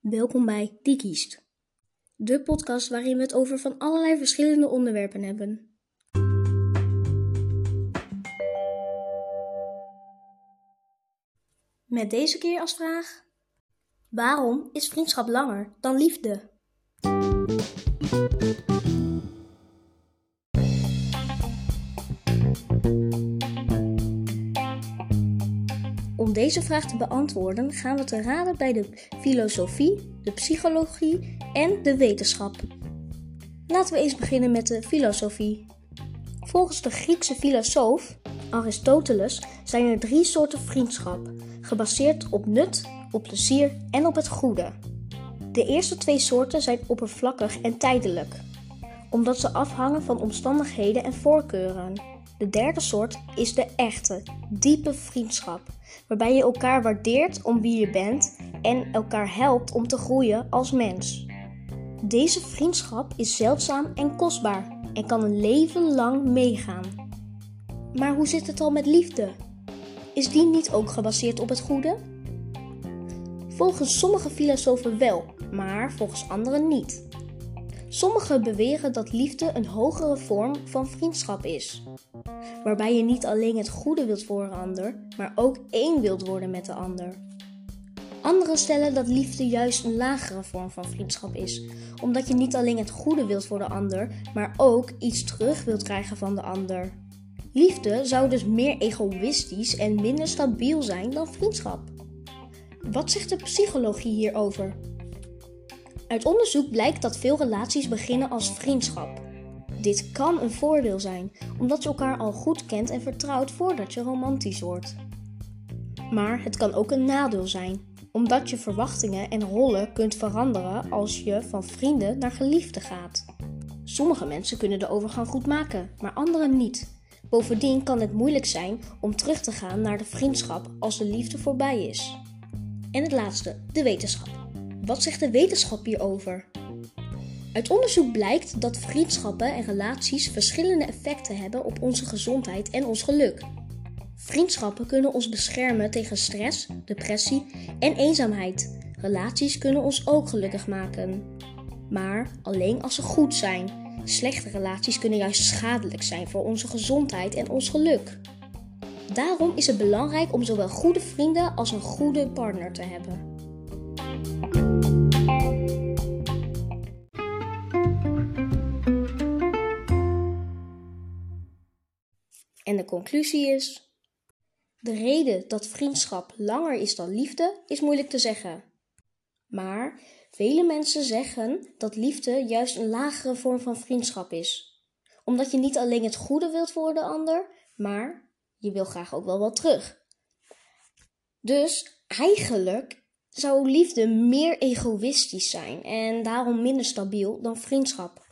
Welkom bij Die Kiest, de podcast waarin we het over van allerlei verschillende onderwerpen hebben. Met deze keer als vraag: Waarom is vriendschap langer dan liefde? Deze vraag te beantwoorden gaan we te raden bij de filosofie, de psychologie en de wetenschap. Laten we eens beginnen met de filosofie. Volgens de Griekse filosoof Aristoteles zijn er drie soorten vriendschap, gebaseerd op nut, op plezier en op het goede. De eerste twee soorten zijn oppervlakkig en tijdelijk, omdat ze afhangen van omstandigheden en voorkeuren. De derde soort is de echte, diepe vriendschap, waarbij je elkaar waardeert om wie je bent en elkaar helpt om te groeien als mens. Deze vriendschap is zeldzaam en kostbaar en kan een leven lang meegaan. Maar hoe zit het al met liefde? Is die niet ook gebaseerd op het goede? Volgens sommige filosofen wel, maar volgens anderen niet. Sommigen beweren dat liefde een hogere vorm van vriendschap is, waarbij je niet alleen het goede wilt voor een ander, maar ook één wilt worden met de ander. Anderen stellen dat liefde juist een lagere vorm van vriendschap is, omdat je niet alleen het goede wilt voor de ander, maar ook iets terug wilt krijgen van de ander. Liefde zou dus meer egoïstisch en minder stabiel zijn dan vriendschap. Wat zegt de psychologie hierover? Uit onderzoek blijkt dat veel relaties beginnen als vriendschap. Dit kan een voordeel zijn, omdat je elkaar al goed kent en vertrouwt voordat je romantisch wordt. Maar het kan ook een nadeel zijn, omdat je verwachtingen en rollen kunt veranderen als je van vrienden naar geliefden gaat. Sommige mensen kunnen de overgang goed maken, maar anderen niet. Bovendien kan het moeilijk zijn om terug te gaan naar de vriendschap als de liefde voorbij is. En het laatste, de wetenschap. Wat zegt de wetenschap hierover? Uit onderzoek blijkt dat vriendschappen en relaties verschillende effecten hebben op onze gezondheid en ons geluk. Vriendschappen kunnen ons beschermen tegen stress, depressie en eenzaamheid. Relaties kunnen ons ook gelukkig maken. Maar alleen als ze goed zijn. Slechte relaties kunnen juist schadelijk zijn voor onze gezondheid en ons geluk. Daarom is het belangrijk om zowel goede vrienden als een goede partner te hebben. En de conclusie is: de reden dat vriendschap langer is dan liefde is moeilijk te zeggen. Maar vele mensen zeggen dat liefde juist een lagere vorm van vriendschap is, omdat je niet alleen het goede wilt voor de ander, maar je wil graag ook wel wat terug. Dus eigenlijk zou liefde meer egoïstisch zijn en daarom minder stabiel dan vriendschap.